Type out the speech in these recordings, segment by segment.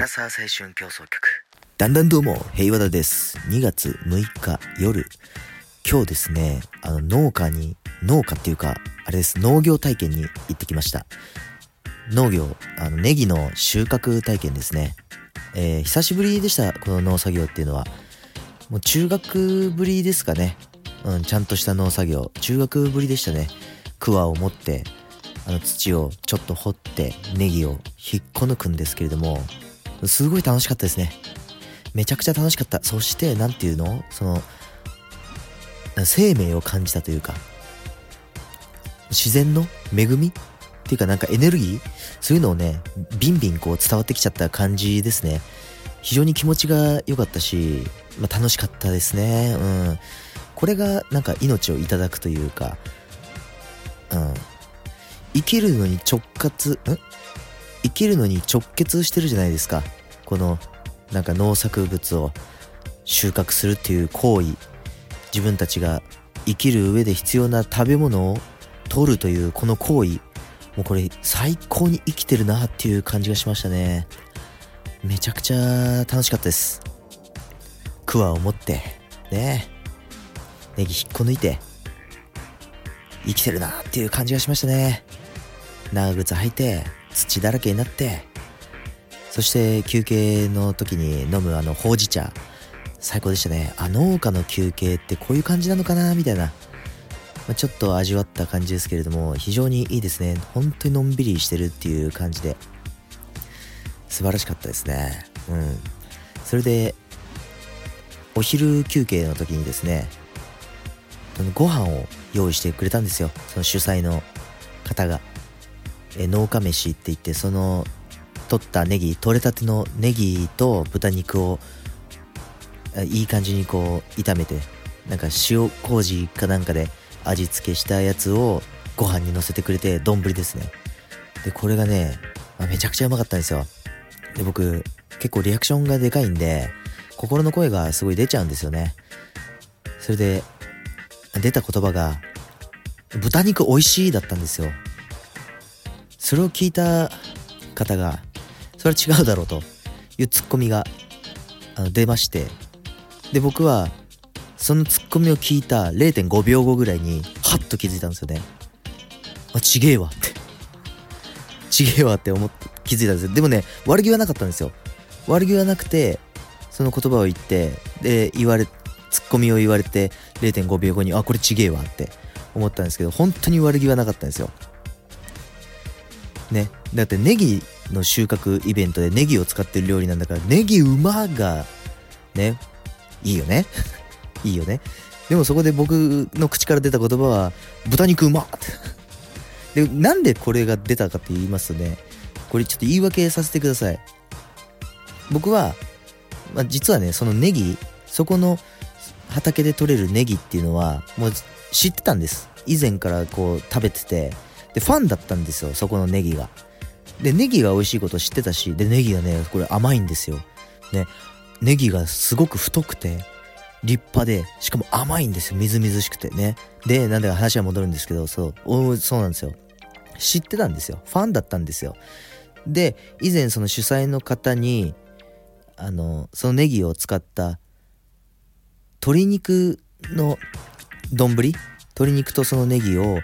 ラサー青春競争曲だんだんどうも、平和田です。2月6日夜。今日ですね、あの農家に、農家っていうか、あれです、農業体験に行ってきました。農業、あの、ネギの収穫体験ですね。えー久しぶりでした、この農作業っていうのは。もう中学ぶりですかね。うん、ちゃんとした農作業。中学ぶりでしたね。クワを持って、あの土をちょっと掘って、ネギを引っこ抜くんですけれども、すごい楽しかったですね。めちゃくちゃ楽しかった。そして、なんていうの？その、生命を感じたというか、自然の恵み？っていうかなんかエネルギー？そういうのをね、ビンビンこう伝わってきちゃった感じですね。非常に気持ちが良かったし、まあ、楽しかったですね。うん。これがなんか命をいただくというか、うん。生きるのに直轄、ん？生きるのに直結してるじゃないですか。このなんか農作物を収穫するっていう行為。自分たちが生きる上で必要な食べ物を取るというこの行為。もうこれ最高に生きてるなっていう感じがしましたね。めちゃくちゃ楽しかったです。クワを持って。ね。ネギ引っこ抜いて。生きてるなっていう感じがしましたね。長靴履いて。土だらけになってそして休憩の時に飲むあのほうじ茶最高でしたね。あ農家の休憩ってこういう感じなのかなみたいな、まあ、ちょっと味わった感じですけれども非常にいいですね。本当にのんびりしてるっていう感じで。素晴らしかったですね。うん。それでお昼休憩の時にですねご飯を用意してくれたんですよ。その主催の方が。え農家飯って言ってその取ったネギ取れたてのネギと豚肉をいい感じにこう炒めてなんか塩麹かなんかで味付けしたやつをご飯にのせてくれて丼ですね。でこれがね、まあめちゃくちゃうまかったんですよ。で僕結構リアクションがでかいんで心の声がすごい出ちゃうんですよね。それで出た言葉が「豚肉美味しい」だったんですよ。それを聞いた方がそれは違うだろうというツッコミがあの出ましてで僕はそのツッコミを聞いた0.5秒後ぐらいにハッと気づいたんですよね。あちげえわって。ちげえわって思って気づいたんですよ。でもね悪気はなかったんですよ。悪気はなくてその言葉を言ってで言われツッコミを言われて0.5秒後にあこれちげえわって思ったんですけど本当に悪気はなかったんですよ。ね。だってネギの収穫イベントでネギを使ってる料理なんだからネギうまがねいいよね。いいよね。でもそこで僕の口から出た言葉は豚肉うまっでなんでこれが出たかって言いますとねこれちょっと言い訳させてください。僕は、まあ、実はねそのネギそこの畑で採れるネギっていうのはもう知ってたんです。以前からこう食べてて。でファンだったんですよそこのネギが。でネギが美味しいこと知ってたしでネギがねこれ甘いんですよ。ねネギがすごく太くて立派でしかも甘いんですよみずみずしくてね。でなんだか話は戻るんですけどそうそうなんですよ。知ってたんですよファンだったんですよ。で以前その主催の方にあのそのネギを使った鶏肉の丼？鶏肉とそのネギを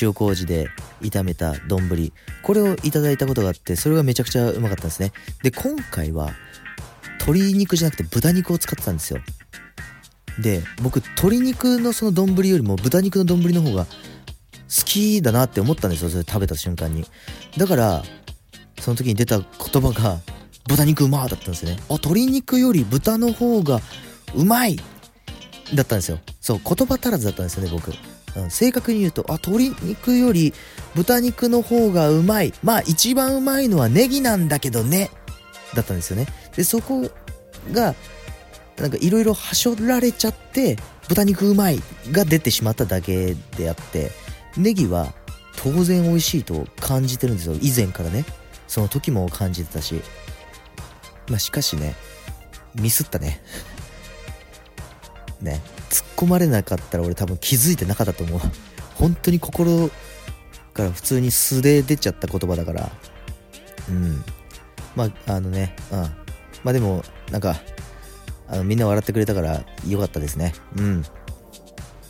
塩麹で炒めた丼。これをいただいたことがあってそれがめちゃくちゃうまかったんですね。で今回は鶏肉じゃなくて豚肉を使ってたんですよ。で僕鶏肉のその丼よりも豚肉の丼の方が好きだなって思ったんですよ。それ食べた瞬間に。だからその時に出た言葉が豚肉うまーだったんですよね。あ鶏肉より豚の方がうまいだったんですよ。そう言葉足らずだったんですよね僕、うん、正確に言うとあ鶏肉より豚肉の方がうまい。まあ一番うまいのはネギなんだけどね。だったんですよね。でそこがなんかいろいろはしょられちゃって豚肉うまいが出てしまっただけであってネギは当然美味しいと感じてるんですよ。以前からね。その時も感じてたし。まあしかしねミスったね。ね。突っ込まれなかったら俺多分気づいてなかったと思う。本当に心から普通に素で出ちゃった言葉だから。うん。まああのねうん。まあでもなんかあのみんな笑ってくれたから良かったですね。うん。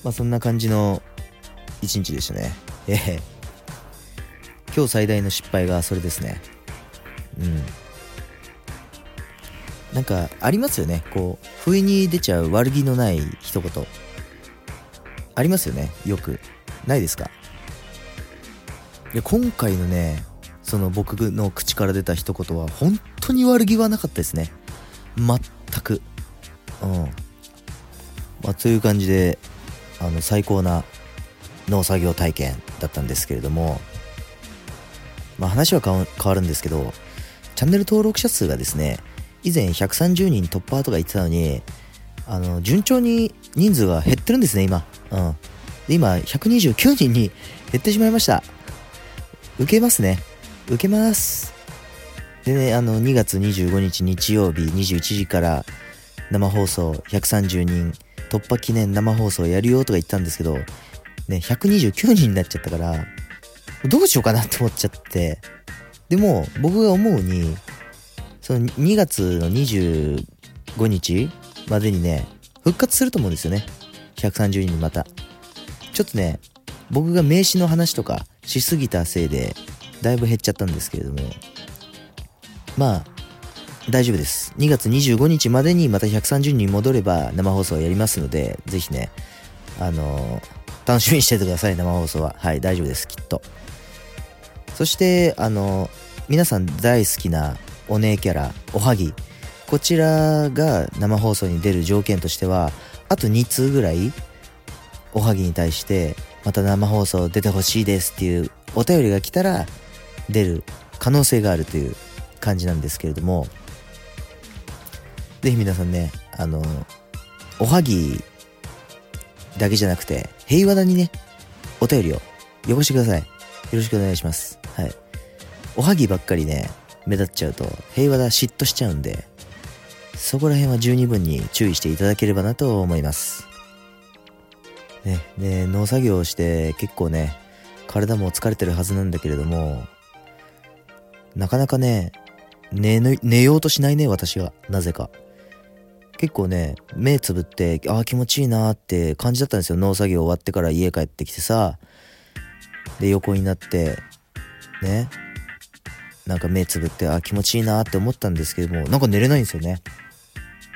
まあそんな感じの一日でしたね。ええ今日最大の失敗がそれですね。うん。なんかありますよね。こう不意に出ちゃう悪気のない一言。ありますよね。よく。ないですか？いや今回のねその僕の口から出た一言は本当に悪気はなかったですね。全く。うん。まあという感じであの最高な農作業体験だったんですけれどもまあ話は変わるんですけどチャンネル登録者数がですね以前130人突破とか言ってたのにあの順調に人数が減ってるんですね今。うん。で今129人に減ってしまいました。受けますね。受けます。でねあの2月25日日曜日21時から生放送130人突破記念生放送やるよとか言ったんですけどね129人になっちゃったからどうしようかなって思っちゃって。でも僕が思うにその2月の25日までにね復活すると思うんですよね。130人また。ちょっとね僕が名刺の話とかしすぎたせいでだいぶ減っちゃったんですけれども。まあ大丈夫です。2月25日までにまた130人に戻れば生放送やりますのでぜひねあのー、楽しみにしててください生放送は。はい大丈夫ですきっと。そしてあのー、皆さん大好きなお姉キャラおはぎ。こちらが生放送に出る条件としてはあと2通ぐらいおはぎに対してまた生放送出てほしいですっていうお便りが来たら出る可能性があるという感じなんですけれども。ぜひ皆さんねあのおはぎだけじゃなくて平和だにねお便りをよこしてください。よろしくお願いします。はい。おはぎばっかりね目立っちゃうと平和だ嫉妬しちゃうんでそこら辺は十二分に注意していただければなと思います。ねで農作業をして結構ね体も疲れてるはずなんだけれどもなかなかね寝寝ようとしないね私は。なぜか。結構ね目つぶってああ気持ちいいなって感じだったんですよ。農作業終わってから家帰ってきてさで横になってねなんか目つぶってあ気持ちいいなって思ったんですけどもなんか寝れないんですよね。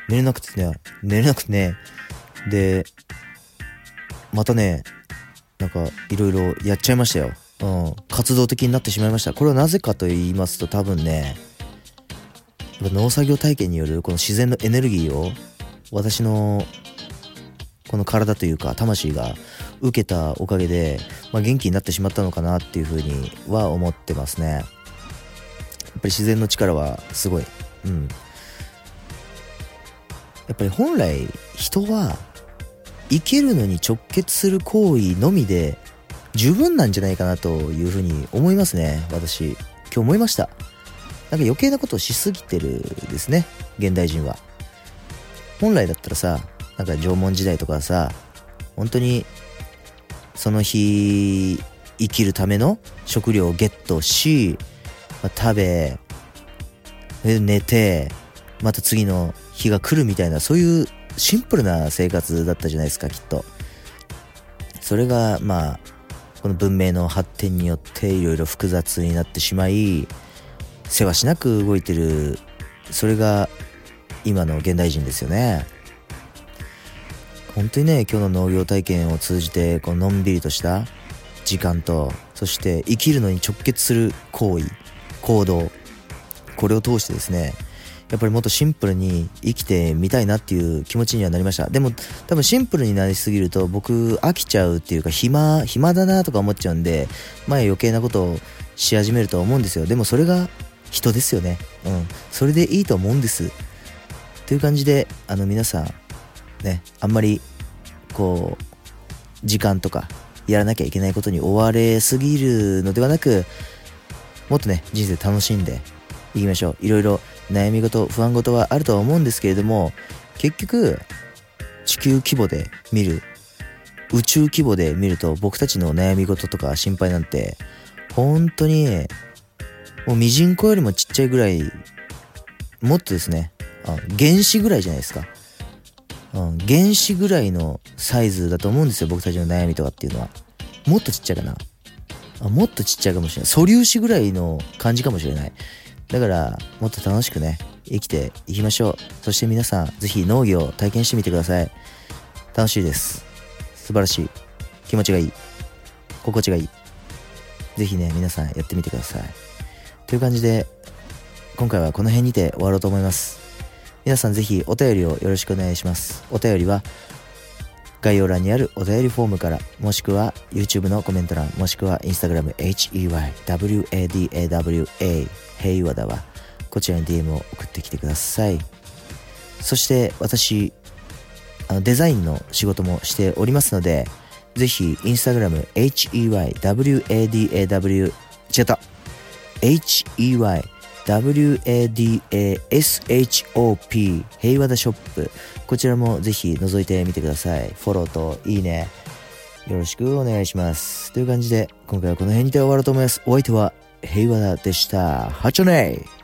寝れなくてね寝れなくてね。でまたねなんかいろいろやっちゃいましたよ。うん、活動的になってしまいました。これはなぜかと言いますと多分ね農作業体験によるこの自然のエネルギーを私のこの体というか魂が受けたおかげで、まあ、元気になってしまったのかなっていうふうには思ってますね。ぱり自然の力はすごい。うん。やっぱり本来人は生きるのに直結する行為のみで十分なんじゃないかなというふうに思いますね。私今日思いました。なんか余計なことをしすぎてるですね。現代人は。本来だったらさなんか縄文時代とかさ本当にその日生きるための食料をゲットし、まあ、食べ寝てまた次の日が来るみたいなそういうシンプルな生活だったじゃないですかきっと。それがまあこの文明の発展によっていろいろ複雑になってしまいせわしなく動いてる。それが今の現代人ですよね。本当にね今日の農業体験を通じてこののんびりとした時間とそして生きるのに直結する行為。行動。これを通してですねやっぱりもっとシンプルに生きてみたいなっていう気持ちにはなりました。でも多分シンプルになりすぎると僕飽きちゃうっていうか暇暇だなとか思っちゃうんで前余計なことをし始めるとは思うんですよ。でもそれが人ですよね。うん。それでいいと思うんです。という感じであの皆さんねあんまりこう時間とかやらなきゃいけないことに追われすぎるのではなくもっとね人生楽しんでいきましょういろいろ悩み事不安事はあるとは思うんですけれども結局地球規模で見る宇宙規模で見ると僕たちの悩み事とか心配なんて本当にもうミジンコよりもちっちゃいぐらいもっとですね、あ原子ぐらいじゃないですか。うん、原子ぐらいのサイズだと思うんですよ、僕たちの悩みとかっていうのは。もっとちっちゃいかな。あもっとちっちゃいかもしれない。素粒子ぐらいの感じかもしれない。だから、もっと楽しくね、生きていきましょう。そして皆さん、ぜひ農業を体験してみてください。楽しいです。素晴らしい。気持ちがいい。心地がいい。ぜひね、皆さんやってみてください。という感じで、今回はこの辺にて終わろうと思います。皆さんぜひお便りをよろしくお願いします。お便りは概要欄にあるお便りフォームから、もしくは YouTube のコメント欄、もしくは Instagram HEYWADAWA 平和だわ。こちらに DM を送ってきてください。そして私、あのデザインの仕事もしておりますので、ぜひ Instagram HEYWADAW 違った HEY WADASHOP 平和だショップ。こちらもぜひ覗いてみてください。フォローといいね。よろしくお願いします。という感じで今回はこの辺にて終わろうと思います。お相手は平和だでした。ハチョネイ